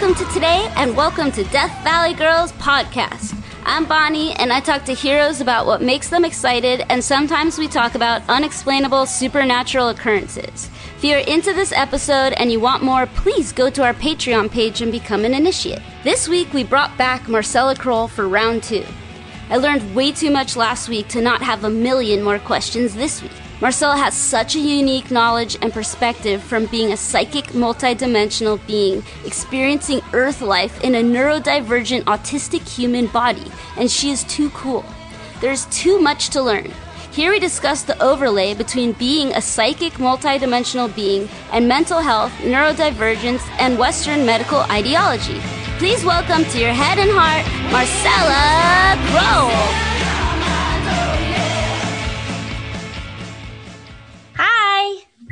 Welcome to today and welcome to Death Valley Girls podcast. I'm Bonnie and I talk to heroes about what makes them excited, and sometimes we talk about unexplainable supernatural occurrences. If you're into this episode and you want more, please go to our Patreon page and become an initiate. This week we brought back Marcella Kroll for round two. I learned way too much last week to not have a million more questions this week. Marcella has such a unique knowledge and perspective from being a psychic, multidimensional being experiencing Earth life in a neurodivergent autistic human body, and she is too cool. There's too much to learn. Here we discuss the overlay between being a psychic, multidimensional being and mental health, neurodivergence, and Western medical ideology. Please welcome to your head and heart, Marcella Kroll.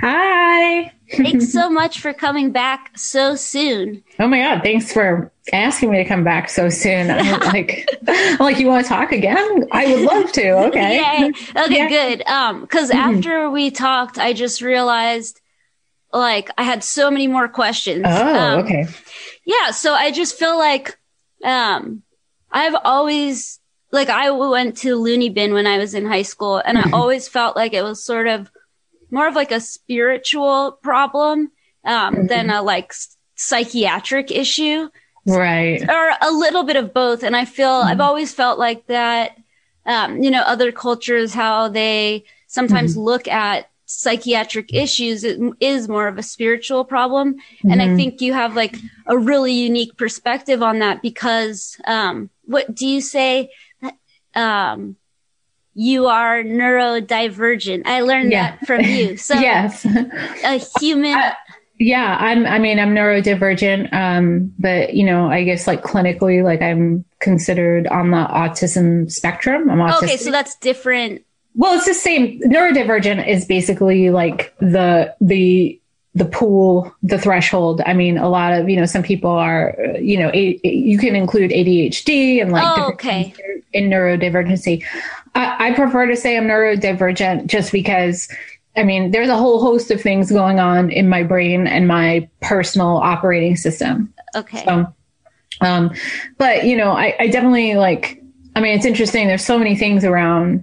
Hi. Thanks so much for coming back so soon. Oh my God. Thanks for asking me to come back so soon. I'm like, I'm like, you want to talk again? I would love to. Okay. Yay. Okay, yeah. good. Um, cause mm-hmm. after we talked, I just realized like I had so many more questions. Oh, um, okay. Yeah. So I just feel like, um, I've always, like I went to loony bin when I was in high school and I always felt like it was sort of more of like a spiritual problem um, mm-hmm. than a like psychiatric issue. Right. Or a little bit of both. And I feel mm-hmm. I've always felt like that, um, you know, other cultures, how they sometimes mm-hmm. look at psychiatric issues it is more of a spiritual problem. And I mm-hmm. think you have like a really unique perspective on that because, um, what do you say? Um, you are neurodivergent. I learned yeah. that from you. So yes, a human. I, yeah, I'm. I mean, I'm neurodivergent, um, but you know, I guess like clinically, like I'm considered on the autism spectrum. I'm autistic. Okay, so that's different. Well, it's the same. Neurodivergent is basically like the the the pool, the threshold. I mean, a lot of, you know, some people are, you know, a, you can include ADHD and like oh, okay. in neurodivergency. I, I prefer to say I'm neurodivergent just because I mean, there's a whole host of things going on in my brain and my personal operating system. Okay. So, um, but you know, I, I definitely like, I mean, it's interesting. There's so many things around,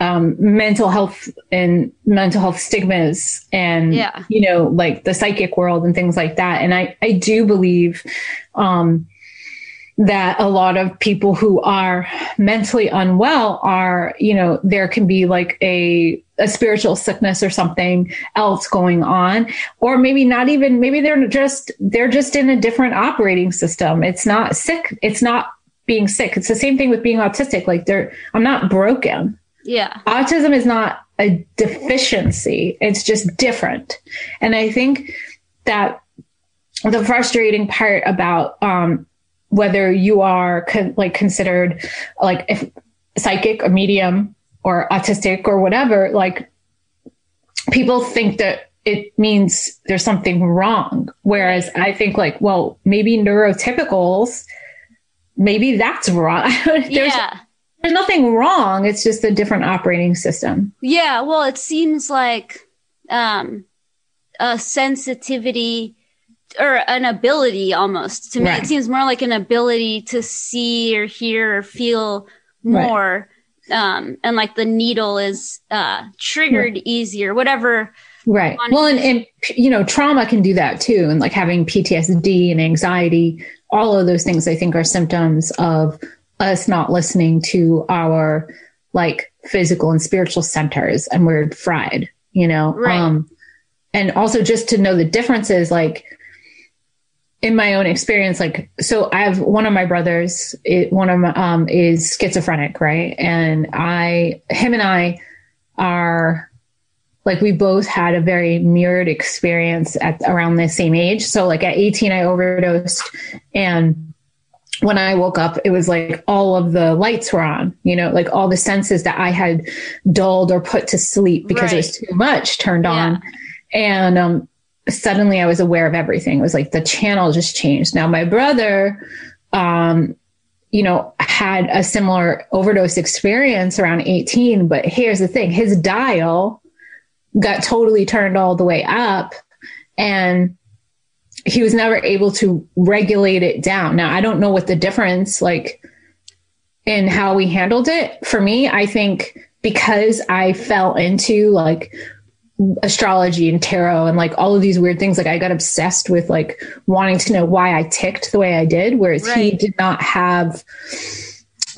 um, mental health and mental health stigmas and, yeah. you know, like the psychic world and things like that. And I, I do believe, um, that a lot of people who are mentally unwell are, you know, there can be like a, a spiritual sickness or something else going on. Or maybe not even, maybe they're just, they're just in a different operating system. It's not sick. It's not being sick. It's the same thing with being autistic. Like they're, I'm not broken. Yeah. Autism is not a deficiency. It's just different. And I think that the frustrating part about um, whether you are con- like considered like if psychic or medium or autistic or whatever, like people think that it means there's something wrong. Whereas I think like, well, maybe neurotypicals, maybe that's wrong. there's, yeah. There's nothing wrong. It's just a different operating system. Yeah. Well, it seems like, um, a sensitivity or an ability almost. To me, right. it seems more like an ability to see or hear or feel more. Right. Um, and like the needle is, uh, triggered right. easier, whatever. Right. Well, and, and, you know, trauma can do that too. And like having PTSD and anxiety, all of those things I think are symptoms of us not listening to our like physical and spiritual centers and we're fried, you know? Right. Um, and also just to know the differences, like, in my own experience, like, so I have one of my brothers, it, one of my, um, is schizophrenic, right? And I, him and I are like, we both had a very mirrored experience at around the same age. So like at 18, I overdosed and when I woke up, it was like all of the lights were on, you know, like all the senses that I had dulled or put to sleep because right. it was too much turned yeah. on. And, um, suddenly I was aware of everything. It was like the channel just changed. Now my brother, um, you know, had a similar overdose experience around 18, but here's the thing. His dial got totally turned all the way up and he was never able to regulate it down. Now, I don't know what the difference like in how we handled it. For me, I think because I fell into like astrology and tarot and like all of these weird things, like I got obsessed with like wanting to know why I ticked the way I did, whereas right. he did not have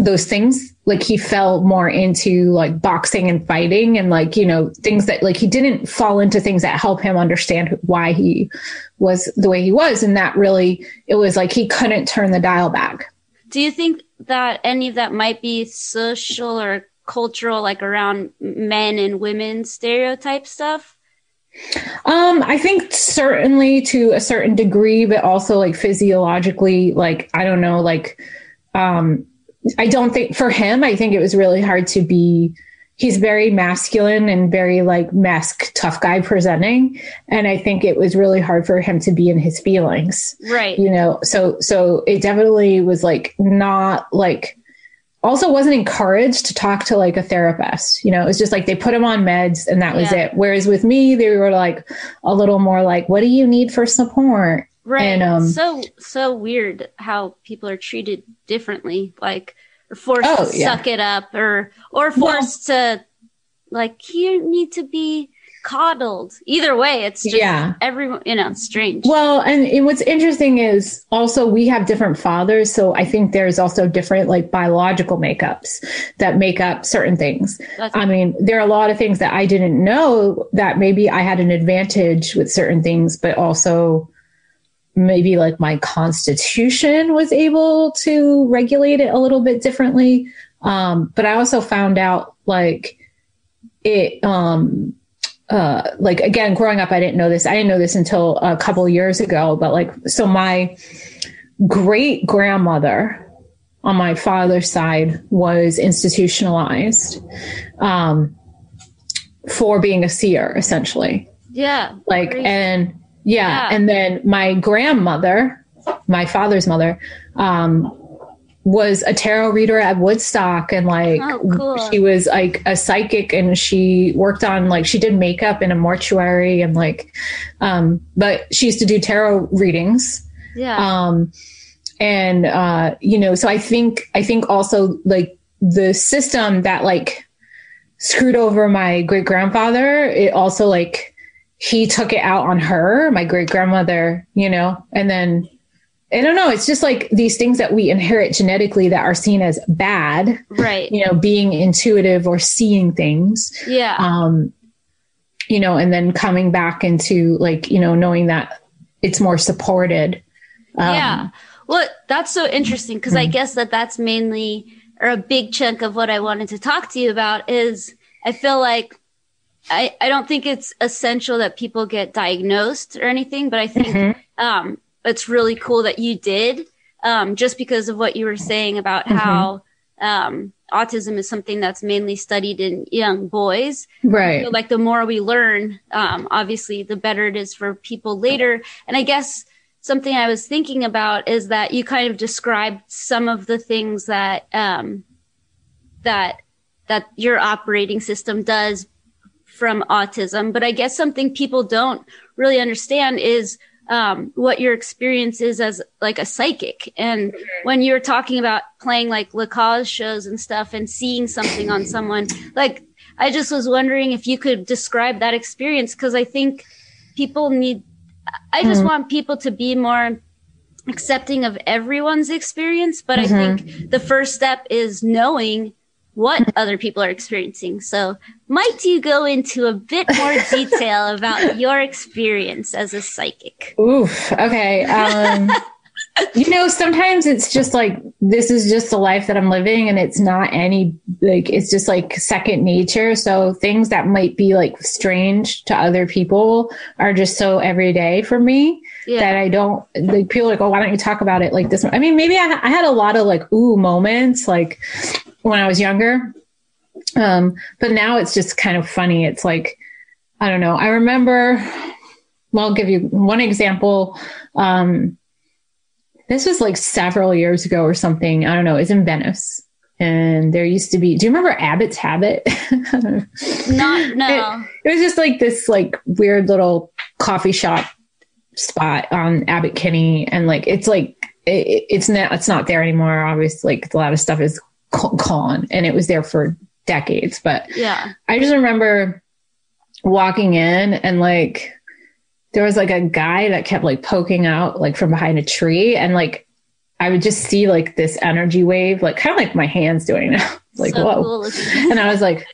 those things like he fell more into like boxing and fighting and like you know things that like he didn't fall into things that help him understand why he was the way he was. And that really it was like he couldn't turn the dial back. Do you think that any of that might be social or cultural like around men and women stereotype stuff? Um, I think certainly to a certain degree, but also like physiologically, like I don't know, like um, I don't think for him, I think it was really hard to be he's very masculine and very like mask tough guy presenting. And i think it was really hard for him to be in his feelings. Right. You know so so it definitely was like not like also wasn't encouraged to talk to like a therapist. You know it was just like they put him on meds and that was yeah. it. Whereas with me they were like a little more like what do you need for support Right. And, um, so so weird how people are treated differently, like or forced oh, to yeah. suck it up, or or forced well, to like you need to be coddled. Either way, it's just yeah. everyone, you know, strange. Well, and, and, what's interesting is also we have different fathers. So I think there's also different like biological makeups that make up certain things. That's I mean, there are a lot of things that I didn't know that maybe I had an advantage with certain things, but also maybe like my constitution was able to regulate it a little bit differently. Um, but I also found out like it, um, uh, like again, growing up, I didn't know this. I didn't know this until a couple years ago, but like, so my great grandmother on my father's side was institutionalized, um, for being a seer essentially. Yeah. Like, crazy. and yeah. yeah. And then my grandmother, my father's mother, um, was a tarot reader at Woodstock and like oh, cool. she was like a psychic and she worked on like she did makeup in a mortuary and like um but she used to do tarot readings. Yeah. Um and uh you know so I think I think also like the system that like screwed over my great grandfather it also like he took it out on her, my great grandmother, you know, and then I don't know. It's just like these things that we inherit genetically that are seen as bad, right? You know, being intuitive or seeing things, yeah. Um, you know, and then coming back into like you know knowing that it's more supported. Um, yeah. Well, that's so interesting because mm-hmm. I guess that that's mainly or a big chunk of what I wanted to talk to you about is I feel like I, I don't think it's essential that people get diagnosed or anything, but I think mm-hmm. um, it's really cool that you did, um, just because of what you were saying about mm-hmm. how um, autism is something that's mainly studied in young boys. Right. like the more we learn, um, obviously, the better it is for people later. And I guess something I was thinking about is that you kind of described some of the things that um, that that your operating system does from autism. But I guess something people don't really understand is um, what your experience is as like a psychic. And when you're talking about playing like Lacan shows and stuff and seeing something on someone, like I just was wondering if you could describe that experience because I think people need. I just mm-hmm. want people to be more accepting of everyone's experience, but mm-hmm. I think the first step is knowing what other people are experiencing. So, might you go into a bit more detail about your experience as a psychic? Oof. Okay. Um, you know, sometimes it's just like this is just the life that I'm living, and it's not any like it's just like second nature. So things that might be like strange to other people are just so everyday for me. Yeah. That I don't like people like, oh, why don't you talk about it like this? I mean, maybe I, I had a lot of like, ooh, moments. Like, when I was younger. Um, but now it's just kind of funny. It's like, I don't know. I remember, well, I'll give you one example. Um, this was like several years ago or something. I don't know. It's in Venice. And there used to be, do you remember Abbot's Habit? Not, no. It, it was just like this like weird little coffee shop spot on Abbot Kinney, and like it's like it, it's not it's not there anymore. Obviously, like a lot of stuff is gone, and it was there for decades. But Yeah. I just remember walking in and like there was like a guy that kept like poking out like from behind a tree and like I would just see like this energy wave, like kind of like my hands doing now. like, so whoa. cool. And I was like,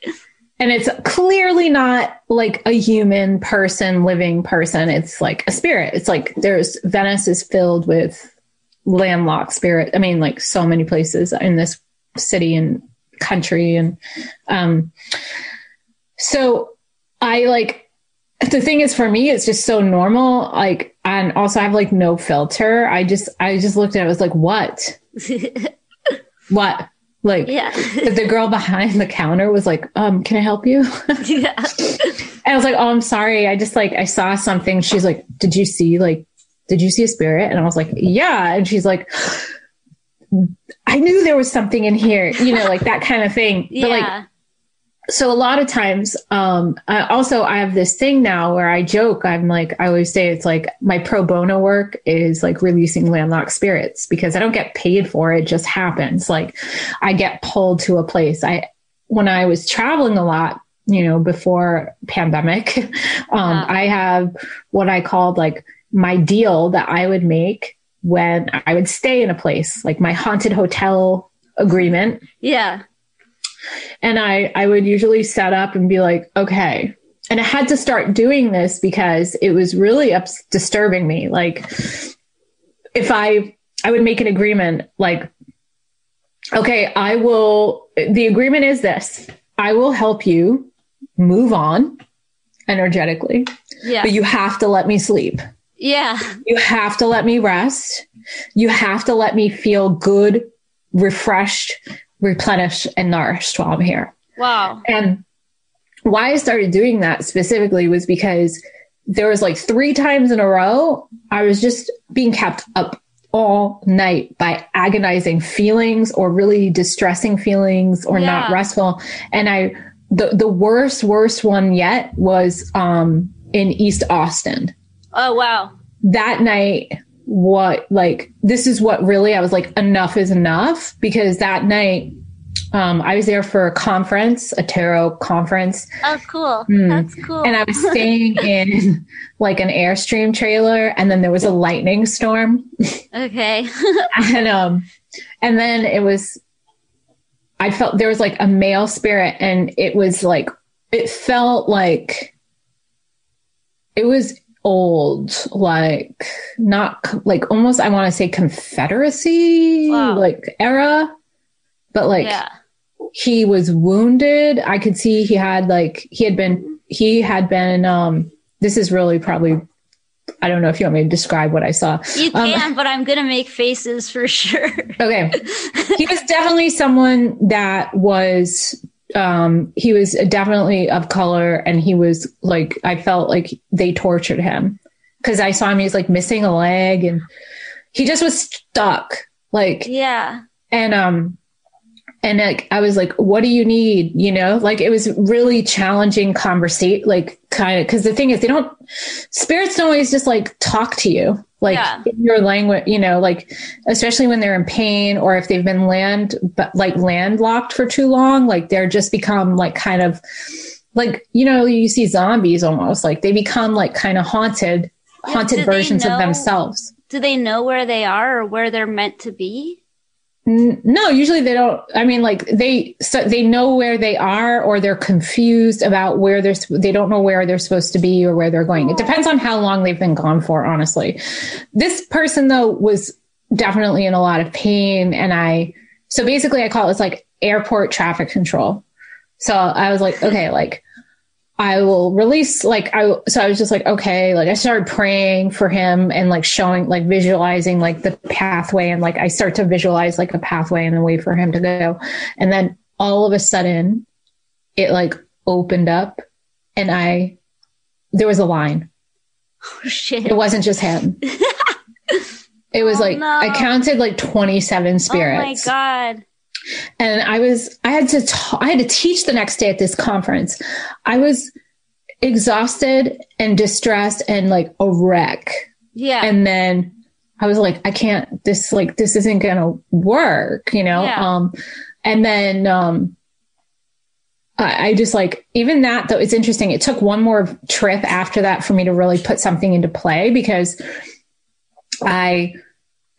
and it's clearly not like a human person, living person. It's like a spirit. It's like there's Venice is filled with landlocked spirit. I mean, like so many places in this city and country. And um, so I like the thing is for me, it's just so normal. Like, and also I have like no filter. I just, I just looked at it. I was like, what? What? Like, yeah. the girl behind the counter was like, um, can I help you? yeah. And I was like, oh, I'm sorry. I just like, I saw something. She's like, did you see like, did you see a spirit? And I was like, yeah. And she's like, I knew there was something in here, you know, like that kind of thing. But like, Yeah. so a lot of times um I also i have this thing now where i joke i'm like i always say it's like my pro bono work is like releasing landlocked spirits because i don't get paid for it, it just happens like i get pulled to a place i when i was traveling a lot you know before pandemic um Yeah. i have what i called like my deal that i would make when i would stay in a place like my haunted hotel agreement yeah. and I, I would usually set up and be like, okay. And I had to start doing this because it was really ups- disturbing me. Like, if I, I would make an agreement, like, okay, I will, the agreement is this I will help you move on energetically, Yeah. but you have to let me sleep. Yeah. You have to let me rest. You have to let me feel good, refreshed, replenished, and nourished while I'm here. Wow. And why I started doing that specifically was because there was like three times in a row, I was just being kept up all night by agonizing feelings or really distressing feelings or not restful. And I, the, the worst, worst one yet was, um, in East Austin Oh wow. that night what like this is what really I was like enough is enough because that night um I was there for a conference, a tarot conference, Oh cool. Hmm. That's cool. and I was staying in like an Airstream trailer and then there was a lightning storm okay. and um and then it was I felt there was like a male spirit and it was like it felt like it was old like not like almost I want to say confederacy Wow. like era but like yeah. he was wounded I could see he had like he had been he had been um this is really probably I don't know if you want me to describe what I saw You Um, can, but I'm gonna make faces for sure. Okay. he was definitely someone that was um he was definitely of color and he was like I felt like they tortured him cuz I saw him he was like missing a leg and he just was stuck like yeah. and um and like I was like what do you need you know like it was really challenging conversation like kind of cuz the thing is they don't spirits don't always just like talk to you like Yeah. in your language you know like especially when they're in pain or if they've been land but like landlocked for too long like they're just become like kind of like you know you see zombies almost like they become like kind of haunted haunted versions of themselves Do they know where they are or where they're meant to be? No, usually they don't. I mean, like they so they know where they are, or they're confused about where they're. They don't know where they're supposed to be or where they're going. It depends on how long they've been gone for. Honestly, this person though was definitely in a lot of pain, and I. So basically, I call it it's like airport traffic control. So I was like, okay, like I will release like I so I was just like okay like I started praying for him and like showing like visualizing like the pathway and like I start to visualize like a pathway and a way for him to go and then all of a sudden it like opened up and I there was a line Oh shit. it wasn't just him it was Oh, like no. I counted like 27 spirits Oh my god. And I was I had to ta- I had to teach the next day at this conference. I was exhausted and distressed and like a wreck. Yeah. And then I was like, I can't, this like, this isn't going to work, you know? Yeah. Um, and then, um, I, I just like, even that though, it's interesting. It took one more trip after that for me to really put something into play because I,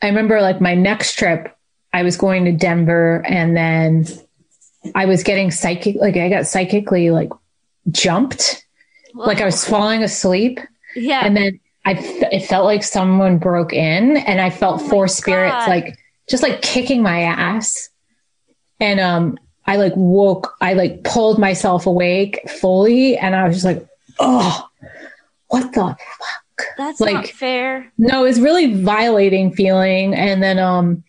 I remember like my next trip, I was going to Denver and then I was getting psychic, like I got psychically like jumped, like I was falling asleep. yeah. And then I, f- it felt like someone broke in and I felt Oh four spirits God. like just like kicking my ass. And, um, I like woke, I like pulled myself awake fully and I was just like, oh, what the fuck? That's not like- fair. No, it's really violating feeling. And then, um,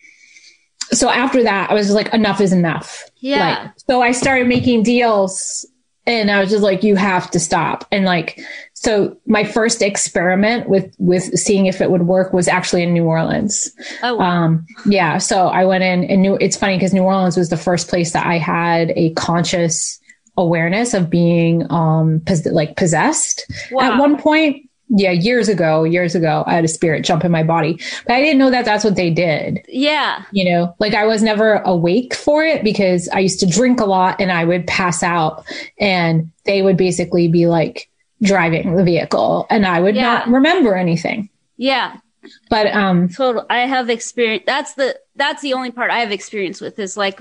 so after that, I was just like, enough is enough. Yeah. Like, so I started making deals and I was just like, you have to stop. And like, so my first experiment with, with seeing if it would work was actually in New Orleans. Oh, wow. Um, yeah. So I went in and New, it's funny because New Orleans was the first place that I had a conscious awareness of being, um, pos- like possessed Wow. at one point. Yeah. Years ago, years ago, I had a spirit jump in my body, but I didn't know that that's what they did yeah. you know like i was never awake for it because i used to drink a lot and i would pass out and they would basically be like driving the vehicle and i would Yeah. not remember anything Yeah. but um Total. I have experience. That's the, that's the only part I have experience with is like,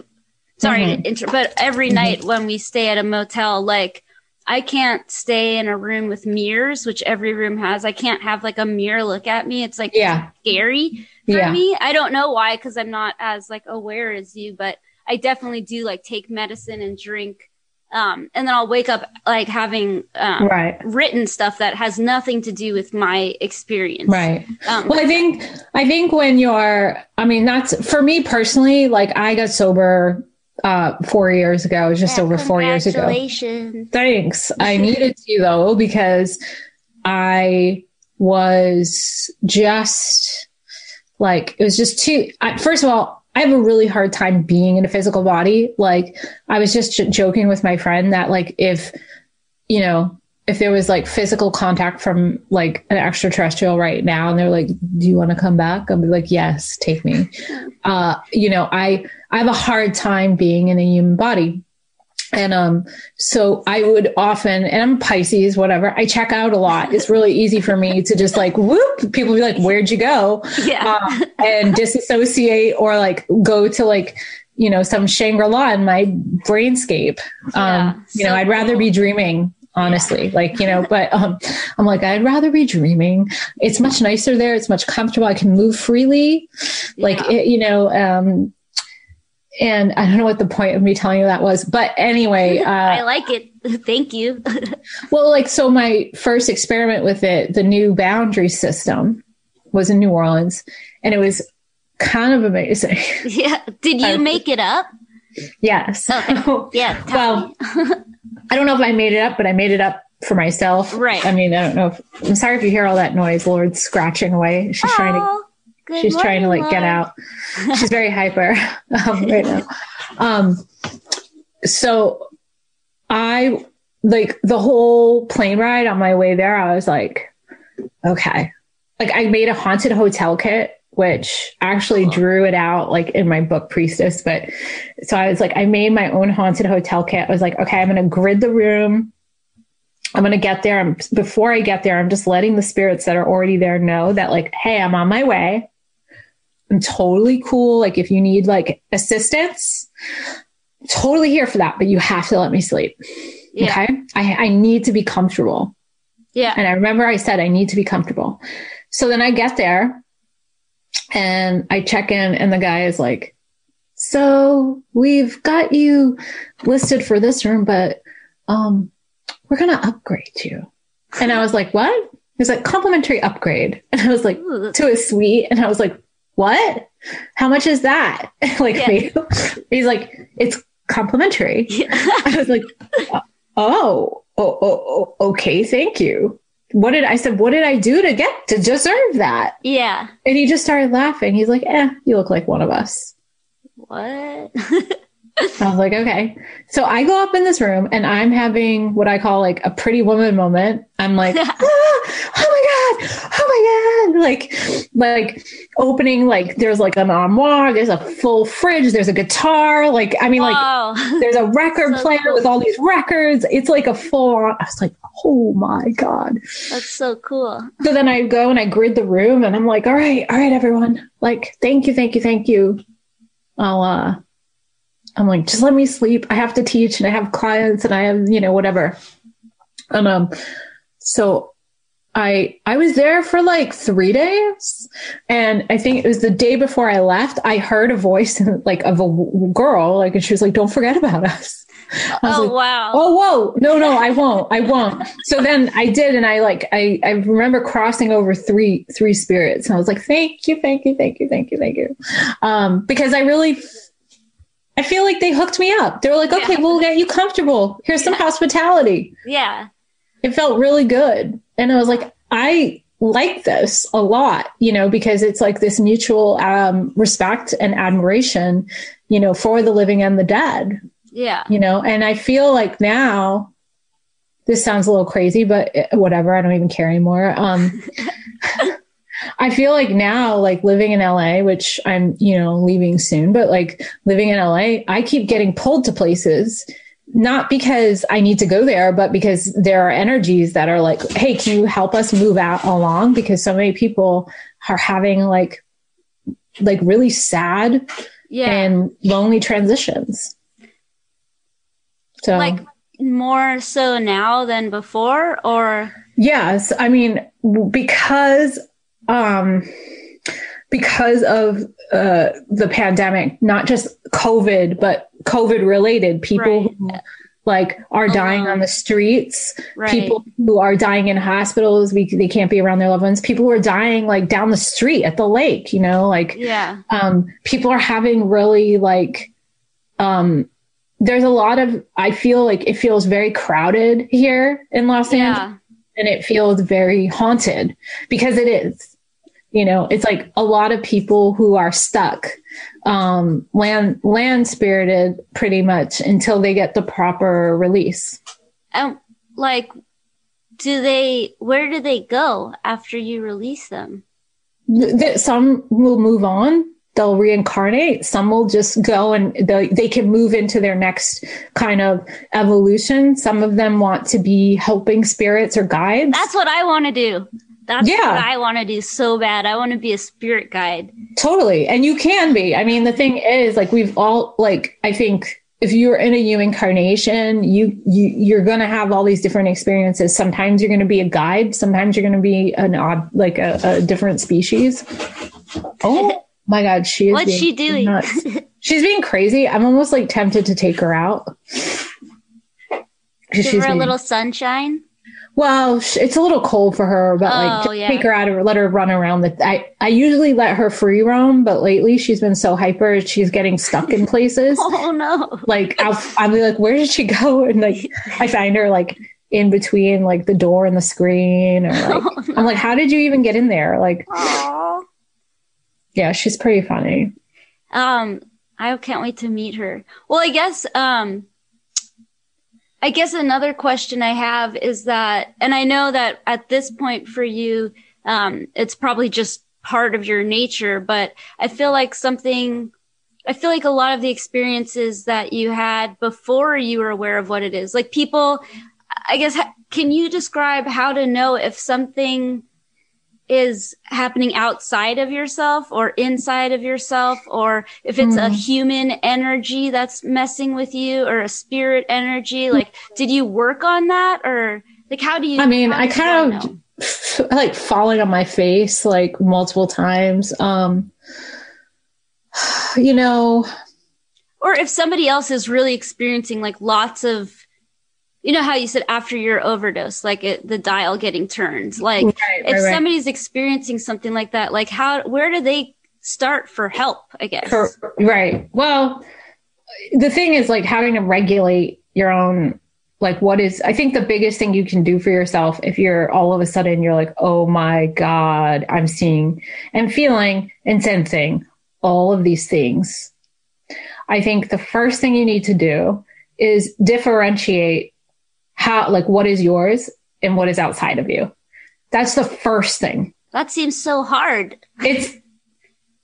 sorry Mhm. to inter, but every night when we stay at a motel, like, I can't stay in a room with mirrors, which every room has. I can't have like a mirror look at me. It's like yeah scary for yeah me. I don't know why, because I'm not as like aware as you, but I definitely do like take medicine and drink. Um, and then I'll wake up like having um, right written stuff that has nothing to do with my experience. right Um, well i think i think when you're i mean that's for me personally like i got sober uh four years ago just yeah, over four years ago Congratulations. Thanks. I needed to though because I was just like it was just too. I, first of all, I have a really hard time being in a physical body. Like I was just j- joking with my friend that like if you know if there was like physical contact from like an extraterrestrial right now and they're like do you want to come back i'll be like yes take me uh you know i i have a hard time being in a human body and um, so I would often, and I'm Pisces, whatever. I check out a lot. It's really easy for me to just like whoop. People be like, "Where'd you go?" Yeah. Um, and disassociate, or like go to like you know some Shangri La in my brainscape. Yeah, Um, you know, I'd rather cool. be dreaming. Honestly, like you know, but um, I'm like I'd rather be dreaming. It's much nicer there. It's much comfortable. I can move freely. Like Yeah. it, you know, um, and I don't know what the point of me telling you that was, but anyway, I uh, like it. Thank you. well, like, so my first experiment with it, the new boundary system was in New Orleans and it was kind of amazing. yeah. Did you Uh, make it up? yes. Okay. Yeah. well. I don't know if I made it up, but I made it up for myself. Right. I mean, I don't know if I'm sorry if you hear all that noise. Lord's scratching away. She's trying to good she's trying to morning, like get out. She's very hyper um, right now. Um, so I like the whole plane ride on my way there. I was like, okay, like I made a haunted hotel kit, which actually drew it out like in my book Priestess. But so I was like, I made my own haunted hotel kit. I was like, okay, I'm going to grid the room. I'm going to get there. I'm, before I get there, I'm just letting the spirits that are already there know that, like, hey, I'm on my way. I'm totally cool. Like, if you need like assistance, totally here for that, but you have to let me sleep. Yeah. Okay. I, I need to be comfortable. Yeah. And I remember I said, I need to be comfortable. So then I get there and I check in, and the guy is like, So we've got you listed for this room, but um, we're going to upgrade you. And I was like, What? He's like, complimentary upgrade. And I was like, To a suite. And I was like, What? How much is that? like, Yeah. he's like, It's complimentary. I was like, oh, oh, oh, oh, okay, thank you. What did I said? What did I do to get to deserve that? yeah. And he just started laughing. He's like, "Eh, you look like one of us." What? I was like, okay. So I go up in this room and I'm having what I call like a pretty woman moment. I'm like, ah, oh my God. Oh my God. Like, like opening, like there's like an armoire, there's a full fridge, there's a guitar. Like, I mean, Wow. like there's a record So player cool. with all these records. It's like a full on, I was like, oh my God. That's so cool. So then I go and I grid the room and I'm like, all right, all right, everyone. Like, thank you, thank you, thank you. I'll, uh, I'm like, just let me sleep. I have to teach and I have clients and I have, you know, whatever. And, um, so I, I was there for like three days and I think it was the day before I left. I heard a voice like of a w- girl, like, and she was like, don't forget about us. Oh like, wow. Oh, whoa. No, no, I won't. I won't. So then I did. And I like, I, I remember crossing over three, three spirits. And I was like, thank you, thank you, thank you, thank you, thank you. Um, because I really, I feel like they hooked me up. They were like, okay, Yeah. we'll get you comfortable. Here's some hospitality. Yeah. It felt really good. And I was like, I like this a lot, you know, because it's like this mutual, um, respect and admiration, you know, for the living and the dead Yeah. you know and i feel like now this sounds a little crazy but eh, whatever i don't even care anymore um i feel like now like living in la which i'm you know leaving soon but like living in la i keep getting pulled to places not because i need to go there but because there are energies that are like hey can you help us move out along? Because so many people are having like like really sad Yeah. and lonely transitions. So like more so now than before or? Yes, I mean because um because of uh the pandemic, not just COVID, but COVID related people Right. who like are dying Alone. on the streets, right. people who are dying in hospitals, we, they can't be around their loved ones, people who are dying like down the street at the lake, you know, like yeah. um, people are having really like um, there's a lot of i feel like it feels very crowded here in los angeles and it feels very haunted because it is you know it's like a lot of people who are stuck um land land spirited pretty much until they get the proper release And like do they where do they go after you release them? Th- th- some will move on they'll reincarnate some will just go and they, they can move into their next kind of evolution some of them want to be helping spirits or guides That's what I want to do. That's Yeah. what I want to do so bad. I want to be a spirit guide. totally and you can be i mean the thing is like we've all like i think if you're in a new incarnation you you you're going to have all these different experiences sometimes you're going to be a guide sometimes you're going to be an odd like a, a different species oh my god she is What's she doing? nuts. she's being crazy i'm almost like tempted to take her out Give her a being- little sunshine. Well, it's a little cold for her, but like Oh, just yeah. take her out or let her run around. The I I usually let her free roam, but lately she's been so hyper, she's getting stuck in places. Oh no. like I'll I'll be like, where did she go? And like I find her like in between like the door and the screen, or like Oh, I'm like, how did you even get in there? Like, Aw. yeah, she's pretty funny. Um, I can't wait to meet her. Well, I guess, um, I guess another question I have is that, and I know that at this point for you, um, it's probably just part of your nature, but I feel like something, I feel like a lot of the experiences that you had before you were aware of what it is, like people, I guess, can you describe how to know if something is happening outside of yourself or inside of yourself, or if it's a human energy that's messing with you or a spirit energy? Like, did you work on that or like, how do you? I mean, I kind of know? like falling on my face like multiple times. Um, you know, or if somebody else is really experiencing like lots of, you know how you said after your overdose, like it, the dial getting turned, like Right, if right, right. somebody's experiencing something like that, like how, where do they start for help? I guess. Cor- right. Well, the thing is like having to regulate your own like what is I think the biggest thing you can do for yourself if you're all of a sudden you're like, "Oh my god, I'm seeing and feeling and sensing all of these things." I think the first thing you need to do is differentiate how, like, what is yours and what is outside of you. That's the first thing. That seems so hard. It's,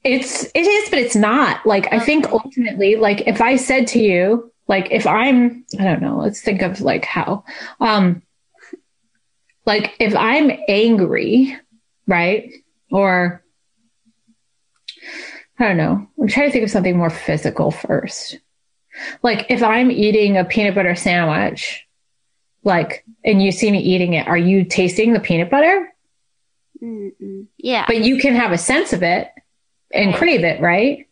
it's, it is, but it's not. Like, I think ultimately, like, if I said to you, like, if I'm, I don't know, let's think of like how, um, like if I'm angry, right? Or I don't know. I'm trying to think of something more physical first. Like if I'm eating a peanut butter sandwich, like, and you see me eating it, are you tasting the peanut butter? Mm-mm. Yeah. But you can have a sense of it and Right. crave it, right?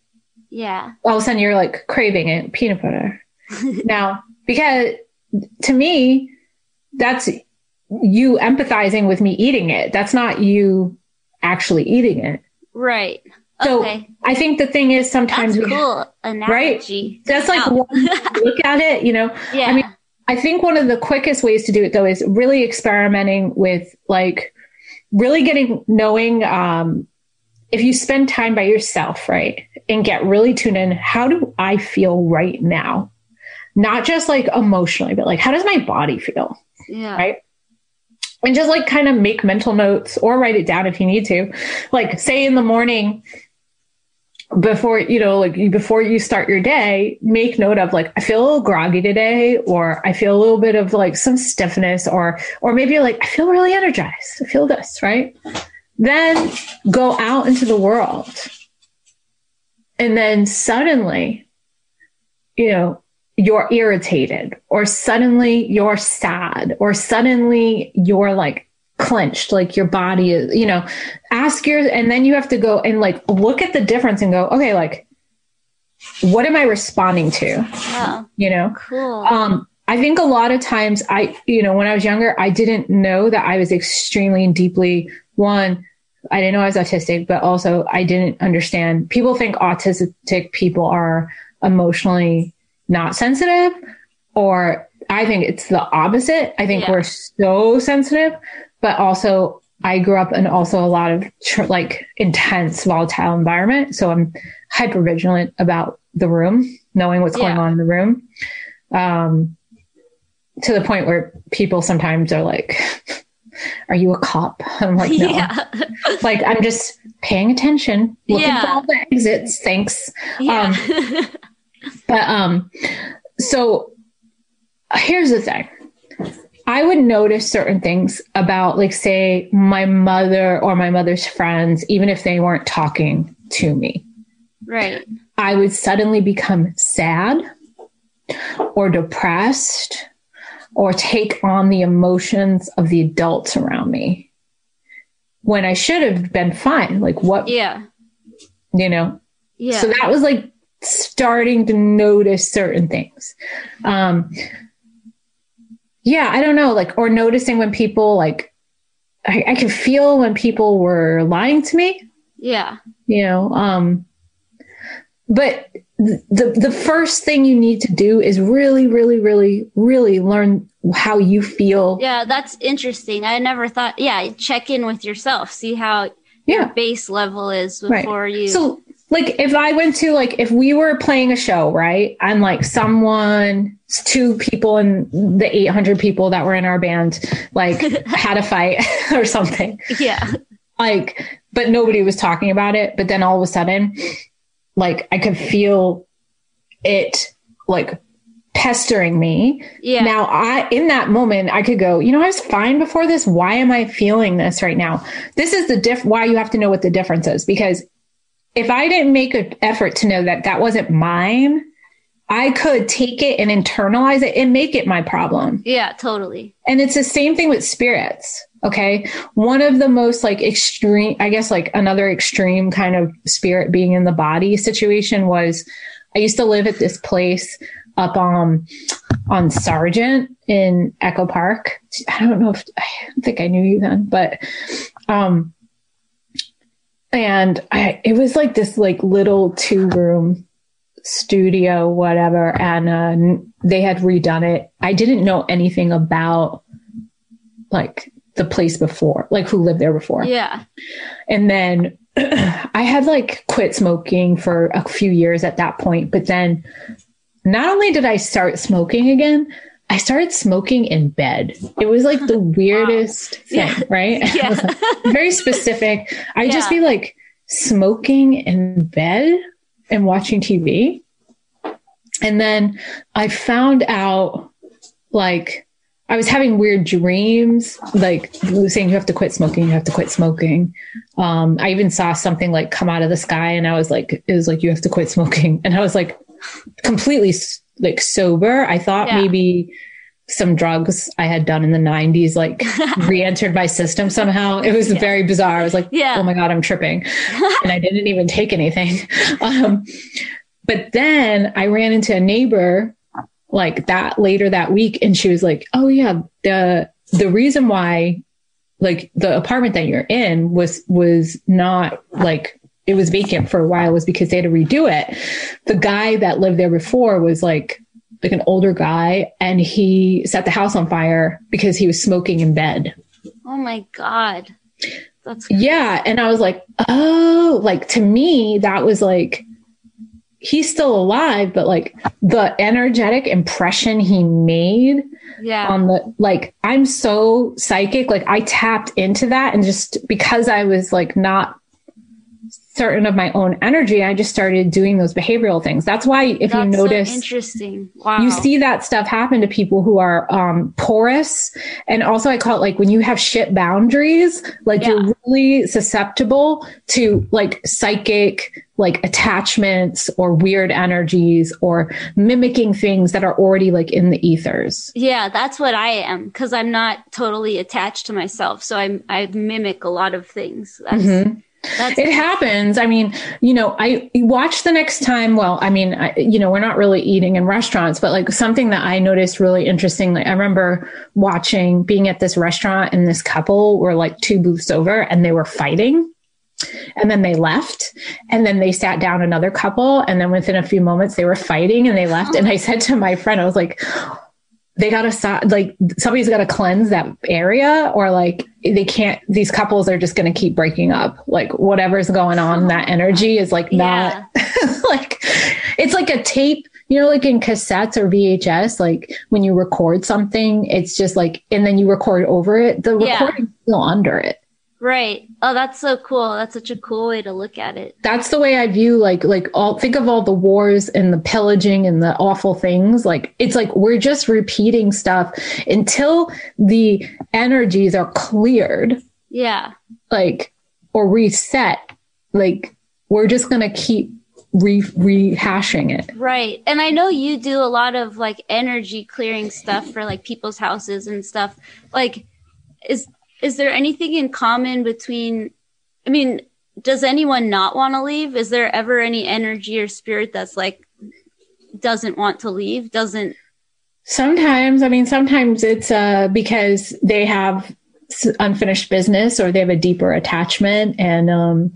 yeah. All of a sudden you're like craving it, peanut butter. now, because to me, that's you empathizing with me eating it. That's not you actually eating it. Right. So okay. I think the thing is sometimes That's we cool. Analogy. that's like Wow. look at it, you know. yeah. I mean, I think one of the quickest ways to do it though is really experimenting with like really getting knowing um if you spend time by yourself, right? And get really tuned in, how do I feel right now? Not just like emotionally, but like how does my body feel? yeah. right? And just like kind of make mental notes or write it down if you need to. Like say in the morning before, you know, like before you start your day, make note of like, I feel a little groggy today, or I feel a little bit of like some stiffness, or, or maybe like, I feel really energized. I feel this, right? Then go out into the world. And then suddenly, you know, you're irritated or suddenly you're sad or suddenly you're like clenched like your body is you know ask your and then you have to go and like look at the difference and go okay like what am i responding to Wow. you know Cool. um i think a lot of times i you know when i was younger i didn't know that i was extremely and deeply one i didn't know i was autistic but also i didn't understand people think autistic people are emotionally not sensitive or i think it's the opposite i think Yeah. we're so sensitive but also i grew up in also a lot of tr- like intense volatile environment so i'm hyper vigilant about the room knowing what's going on in the room um, to the point where people sometimes are like, "Are you a cop?" I'm like, "No." yeah. Like I'm just paying attention, looking Yeah. for all the exits. Thanks. yeah. But um, so here's the thing. I would notice certain things about, like, say, my mother or my mother's friends, even if they weren't talking to me. right. I would suddenly become sad or depressed or take on the emotions of the adults around me when I should have been fine. Like, what, Yeah. you know? Yeah. So that was like starting to notice certain things. Um, yeah, I don't know, like, or noticing when people, like, I, I could feel when people were lying to me yeah. you know um but the the first thing you need to do is really really really really learn how you feel Yeah. That's interesting. I never thought, yeah, check in with yourself, see how yeah base level is right before you. so like if i went to like if we were playing a show right? And like someone two people and the 800 people that were in our band like had a fight or something. Yeah. like but nobody was talking about it. But then all of a sudden like i could feel it like pestering me. Yeah. now i in that moment i could go you know i was fine before this. Why am i feeling this right now? This is the diff why you have to know what the difference is. Because if i didn't make an effort to know that that wasn't mine i could take it and internalize it and make it my problem yeah. Totally. and it's the same thing with spirits. Okay. One of the most like extreme, I guess like another extreme kind of spirit being in the body situation was I used to live at this place up um, on Sargent in Echo Park. I don't know if I don't think I knew you then, but um and I it was like this like little two room studio whatever and uh, they had redone it. I didn't know anything about like the place before, like who lived there before. Yeah. And then I had like quit smoking for a few years at that point, but then not only did I start smoking again, I started smoking in bed. It was like the weirdest wow. thing, yeah. right? Yeah. like very specific. I'd yeah. just be like smoking in bed and watching TV. And then I found out like I was having weird dreams, like saying you have to quit smoking, you have to quit smoking. Um, I even saw something like come out of the sky, and I was like, it was like you have to quit smoking, and I was like completely like sober. I thought yeah. maybe some drugs I had done in the 90s like re-entered my system somehow. It was yeah. very bizarre. I was like, yeah. oh my God, I'm tripping. and I didn't even take anything. Um, but then I ran into a neighbor like that later that week and she was like, "Oh yeah, the the reason why like the apartment that you're in was was not like it was vacant for a while was because they had to redo it. The guy that lived there before was like like an older guy and he set the house on fire because he was smoking in bed. Oh my god. That's crazy. Yeah, and I was like, "Oh, like to me that was like he's still alive, but like the energetic impression he made yeah. on the like I'm so psychic, like I tapped into that and just because I was like not certain of my own energy, I just started doing those behavioral things. That's why if That's you notice so interesting. Wow. You see that stuff happen to people who are um, porous. And also I call it like when you have shit boundaries, like yeah. you're really susceptible to like psychic like attachments or weird energies or mimicking things that are already like in the ethers. Yeah, that's what I am because I'm not totally attached to myself. So I I mimic a lot of things. That's mm-hmm. That's it happens. I mean, you know, I watch the next time. Well, I mean, I, you know, we're not really eating in restaurants, but like something that I noticed really interesting. Like I remember watching being at this restaurant and this couple were like two booths over and they were fighting. And then they left and then they sat down another couple. And then within a few moments they were fighting and they left. Oh. And I said to my friend, I was like, they gotta stop like somebody's gotta cleanse that area or like they can't these couples are just gonna keep breaking up like whatever's going on that energy is like not yeah. like it's like a tape you know like in cassettes or vhs like when you record something it's just like and then you record over it the yeah. recording's still under it Right. Oh, that's so cool. That's such a cool way to look at it. That's the way I view like like all think of all the wars and the pillaging and the awful things. Like it's like we're just repeating stuff until the energies are cleared. Yeah. Like or reset. Like we're just going to keep re- rehashing it. Right. And I know you do a lot of like energy clearing stuff for like people's houses and stuff. Like is is there anything in common between i mean does anyone not want to leave? Is there ever any energy or spirit that's like doesn't want to leave doesn't? Sometimes i mean sometimes it's uh because they have unfinished business or they have a deeper attachment and um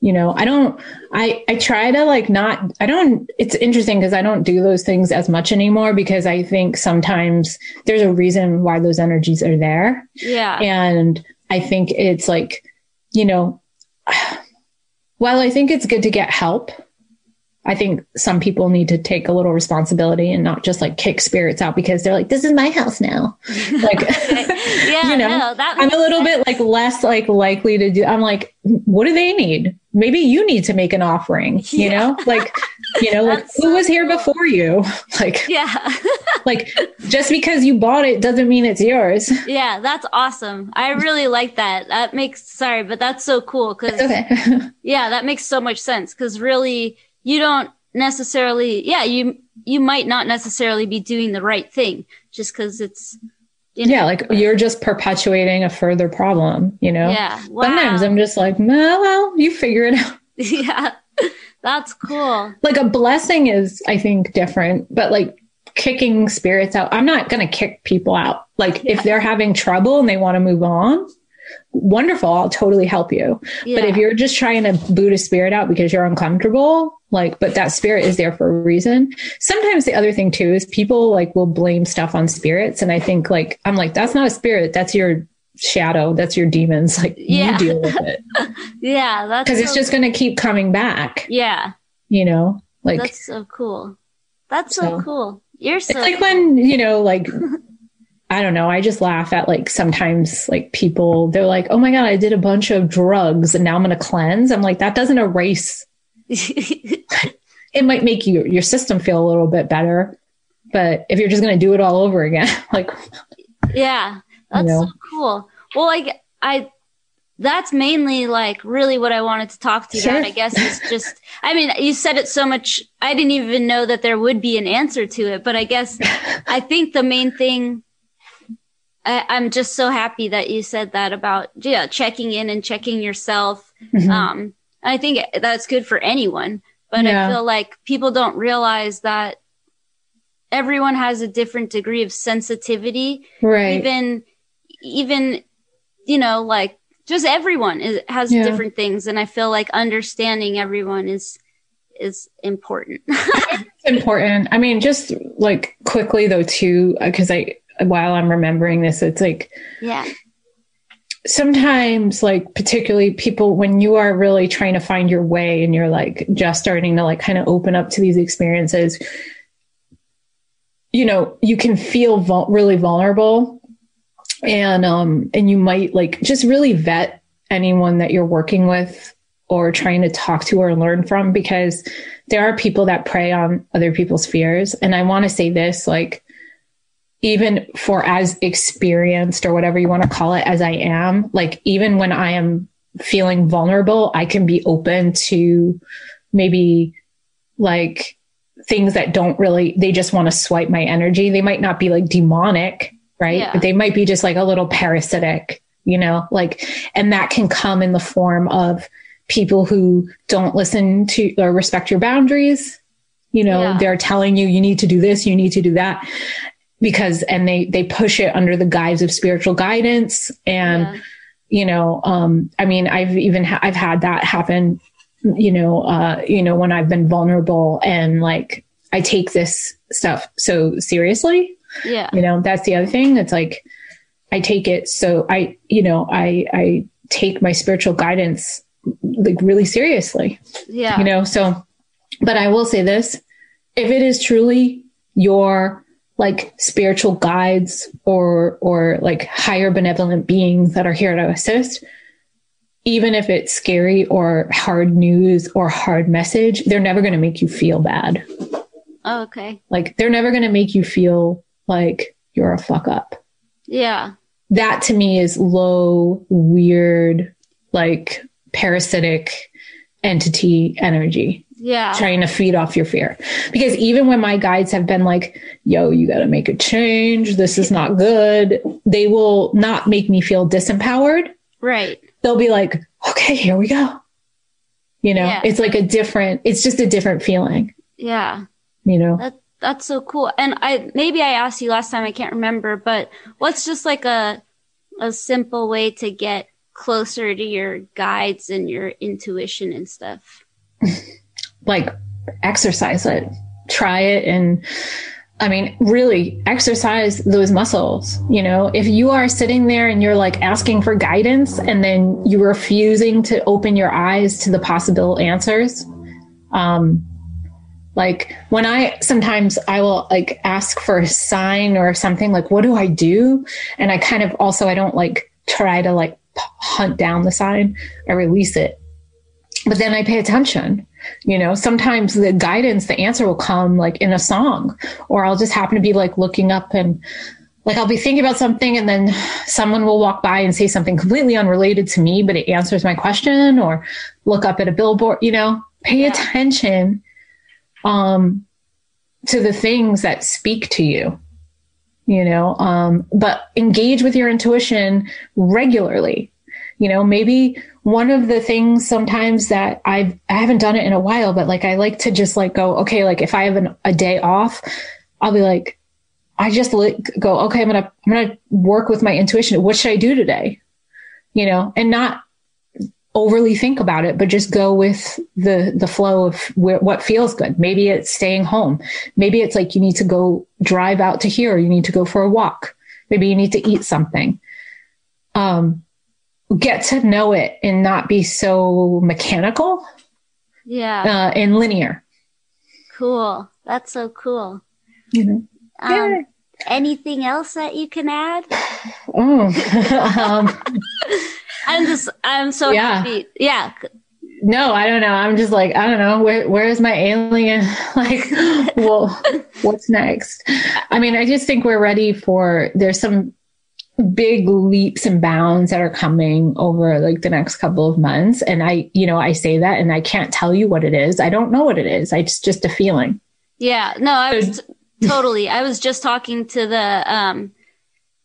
you know i don't i i try to like not i don't it's interesting because i don't do those things as much anymore because i think sometimes there's a reason why those energies are there. Yeah. And i think it's like you know while i think it's good to get help I think some people need to take a little responsibility and not just like kick spirits out because they're like, this is my house now. Like, yeah, you know, no, I'm a little sense. bit like less like likely to do. I'm like, what do they need? Maybe you need to make an offering, you yeah. know, like, you know, like who was here before you? Like, yeah, like just because you bought it doesn't mean it's yours. Yeah. That's awesome. I really like that. That makes, sorry, but that's so cool. Cause okay. yeah, that makes so much sense. Cause really, you don't necessarily, yeah, you, you might not necessarily be doing the right thing just because it's, you know, yeah, like you're just perpetuating a further problem, you know? Yeah. Wow. Sometimes I'm just like, well, well, you figure it out. yeah. That's cool. Like a blessing is, I think, different, but like kicking spirits out, I'm not going to kick people out. Like yeah. if they're having trouble and they want to move on, wonderful. I'll totally help you. Yeah. But if you're just trying to boot a spirit out because you're uncomfortable, like, but that spirit is there for a reason. Sometimes the other thing too is people like will blame stuff on spirits. And I think like, I'm like, that's not a spirit. That's your shadow. That's your demons. Like Yeah. you deal with it yeah, that's because it's so- just going to keep coming back. yeah, You know, like that's so cool. That's so, So- cool. You're so it's like when you know, like I don't know. I just laugh at like sometimes like people. They're like, "Oh my god, I did a bunch of drugs and now I'm going to cleanse." I'm like, that doesn't erase. It might make you your system feel a little bit better, but if you're just going to do it all over again, like Yeah, that's know? so cool. Well, like I, that's mainly like really what I wanted to talk to you Sure. about. I guess is just. I mean, you said it so much. I didn't even know that there would be an answer to it. But I guess I think the main thing. I, I'm just so happy that you said that about yeah checking in and checking yourself. Mhm. Um, I think that's good for anyone, but Yeah. I feel like people don't realize that everyone has a different degree of sensitivity right, even even you know like just everyone is, has Yeah. different things and i feel like understanding everyone is is important it's important. I mean, just like quickly though, too, because I while I'm remembering this, it's like yeah. sometimes like particularly people when you are really trying to find your way and you're like just starting to like kind of open up to these experiences you know you can feel vul- really vulnerable. And um and you might like just really vet anyone that you're working with or trying to talk to or learn from because there are people that prey on other people's fears. And i want to say this like even for as experienced or whatever you want to call it as I am, like even when I am feeling vulnerable, I can be open to maybe like things that don't really, they just want to swipe my energy. They might not be like demonic, right? Yeah. But they might be just like a little parasitic, you know, like, and that can come in the form of people who don't listen to or respect your boundaries. You know, Yeah. they're telling you, you need to do this, you need to do that because and they they push it under the guise of spiritual guidance. And yeah. you know um i mean i've even ha- i've had that happen you know uh you know when i've been vulnerable and like i take this stuff so seriously. Yeah. You know that's the other thing. It's like i take it so i you know i i take my spiritual guidance like really seriously. Yeah. You know so but i will say this. If it is truly your like spiritual guides or or like higher benevolent beings that are here to assist. Even if it's scary or hard news or hard message they're never going to make you feel bad. Oh, okay. Like they're never going to make you feel like you're a fuck up. Yeah. That to me is low weird like parasitic entity energy yeah trying to feed off your fear. Because even when my guides have been like, yo, you got to make a change. This is not good. They will not make me feel disempowered. right They'll be like, okay, here we go. You know, Yeah. it's like a different, it's just a different feeling, yeah you know? that that's so cool and i maybe i asked you last time i can't remember but what's just like a a simple way to get closer to your guides and your intuition and stuff like exercise it, try it. And I mean, really exercise those muscles. You know, if you are sitting there and you're like asking for guidance and then you're refusing to open your eyes to the possible answers, um, like when I sometimes I will like ask for a sign or something like, what do I do? And I kind of also, I don't like try to like hunt down the sign. I release it. But then I pay attention. You know, sometimes the guidance, the answer will come like in a song, or I'll just happen to be like looking up and like I'll be thinking about something and then someone will walk by and say something completely unrelated to me, but it answers my question or look up at a billboard, you know, pay Yeah. attention um to the things that speak to you you know? Um but engage with your intuition regularly you know maybe one of the things sometimes that i've i haven't done it in a while but like i like to just like go okay like if i have an, a day off i'll be like i just like go okay i'm gonna i'm gonna work with my intuition. What should i do today? You know and not overly think about it but just go with the the flow of where, what feels good. Maybe it's staying home. Maybe it's like you need to go drive out to here. You need to go for a walk. Maybe you need to eat something. Um, get to know it and not be so mechanical Yeah. uh, and linear. Cool. That's so cool. You know? Um, Yeah. Anything else that you can add? Oh, um, I'm just, I'm so Yeah. happy. Yeah. no, I don't know. I'm just like, I don't know. Where, where's my alien? like, well, what's next? I mean, I just think we're ready for, there's some big leaps and bounds that are coming over like the next couple of months. And I, you know, I say that and I can't tell you what it is. I don't know what it is. It's just a feeling. Yeah. No, I was totally, I was just talking to the, um,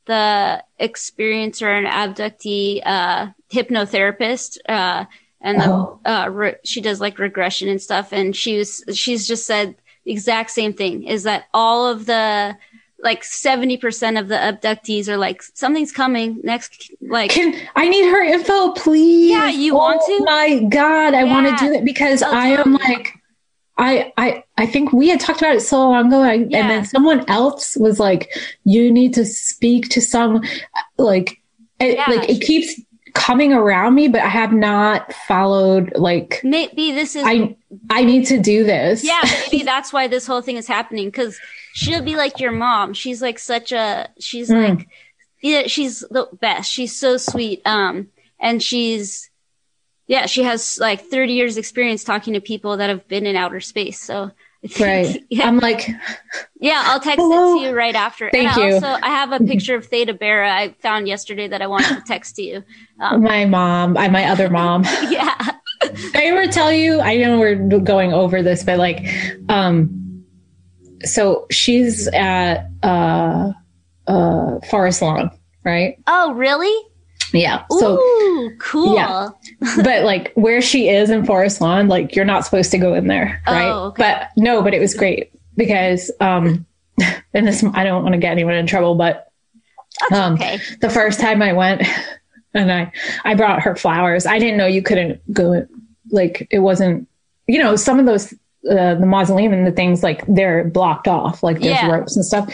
the experiencer and abductee, uh, hypnotherapist, uh, and the, Oh. uh, re- she does like regression and stuff. And she was, she's just said the exact same thing is that all of the, like 70% of the abductees are like, something's coming next, like, Can I need her info, please? Yeah, you oh want to? My God, I want to do that because Oh, I am like, I, I, I think we had talked about it so long ago, I, Yeah. and then someone else was like, "You need to speak to some, like, it, Yeah. like it keeps coming around me, but I have not followed. Like, maybe this is I, I need to do this. Yeah, maybe that's why this whole thing is happening because she'll be like your mom. She's like such a she's Mm. like yeah, she's the best. She's so sweet. Um, and she's yeah, she has like 30 years experience talking to people that have been in outer space. So right. yeah, I'm like, yeah, I'll text Hello. it to you right after. Thank and I you. also I have a picture of Theda Bara I found yesterday that I wanted to text to you. Um, my mom, I, my other mom. yeah. I ever tell you? I know we're going over this, but like, um, so she's at uh, uh, Forest Lawn, right? Oh, really? Yeah. So, Ooh, cool. Yeah. but like where she is in Forest Lawn, like you're not supposed to go in there, Oh, right? okay. But no, but it was great because, um, and this I don't want to get anyone in trouble, but um, okay. the first time I went and I, I brought her flowers. I didn't know you couldn't go like it wasn't, you know, some of those, uh, the mausoleum and the things like they're blocked off, like there's Yeah. ropes and stuff.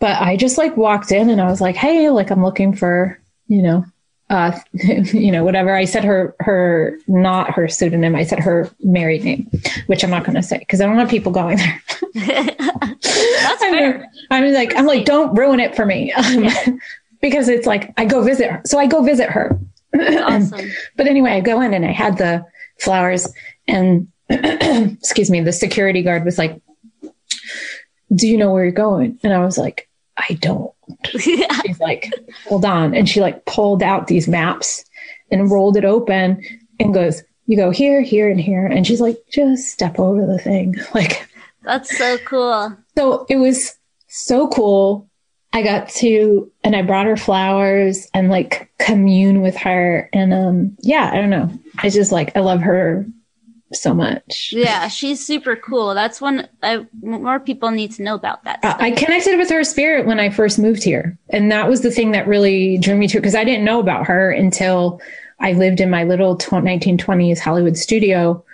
But I just like walked in and I was like, Hey, like I'm looking for, you know, uh, you know, whatever. I said her, her, not her pseudonym. I said her married name, which I'm not going to say because I don't want people going there. That's I'm, fair. I'm like, I'm like, don't ruin it for me. Um, because it's like, I go visit her. So I go visit her. Awesome. But anyway, I go in and I had the flowers and excuse me, the security guard was like, do you know where you're going? And I was like, I don't. She's like, hold on. And she like pulled out these maps and rolled it open and goes, you go here, here, and here. And she's like, just step over the thing. Like, That's so cool. so it was so cool. I got to, and I brought her flowers and like commune with her. And um, yeah, I don't know. I just like, I love her so much. Yeah, she's super cool. That's one I, more people need to know about that. Uh, I connected with her spirit when I first moved here. And that was the thing that really drew me to it because I didn't know about her until I lived in my little 1920s Hollywood studio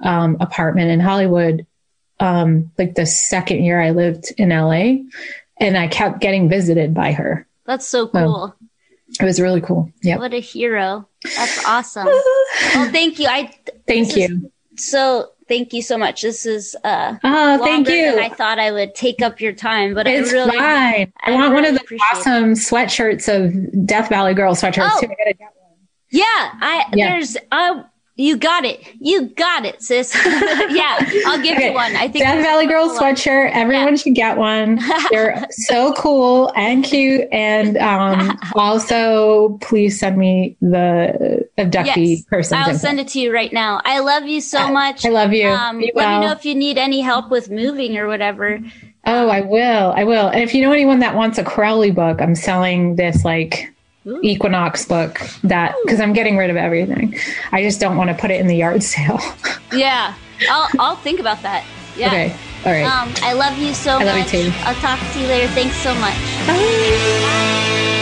um, apartment in Hollywood. Um, like the second year I lived in LA, and I kept getting visited by her. That's so cool. It was really cool. Yeah. What a hero. That's awesome. well, thank you. I Thank This is- you. So thank you so much. This is uh Oh, thank you. I thought I would take up your time, but It's I really fine. I, I want one of the appreciate it. awesome sweatshirts of Death Valley Girl sweatshirts Oh. too. I gotta get one. Yeah, I Yeah. there's uh you got it. You got it, sis. yeah, I'll give Okay. you one. I think Death Valley Girl sweatshirt. Everyone should get one. They're so cool and cute. And um, also, please send me the abductee Yes, person's I'll info. send it to you right now. I love you so much. I love you. Um, let well. me know if you need any help with moving or whatever. Oh, I will. I will. And if you know anyone that wants a Crowley book, I'm selling this like. Equinox book that because I'm getting rid of everything. I just don't want to put it in the yard sale. Yeah, I'll I'll think about that. Yeah. okay. All right. Um, I love you so I love you much. too. I'll talk to you later. Thanks so much. Bye.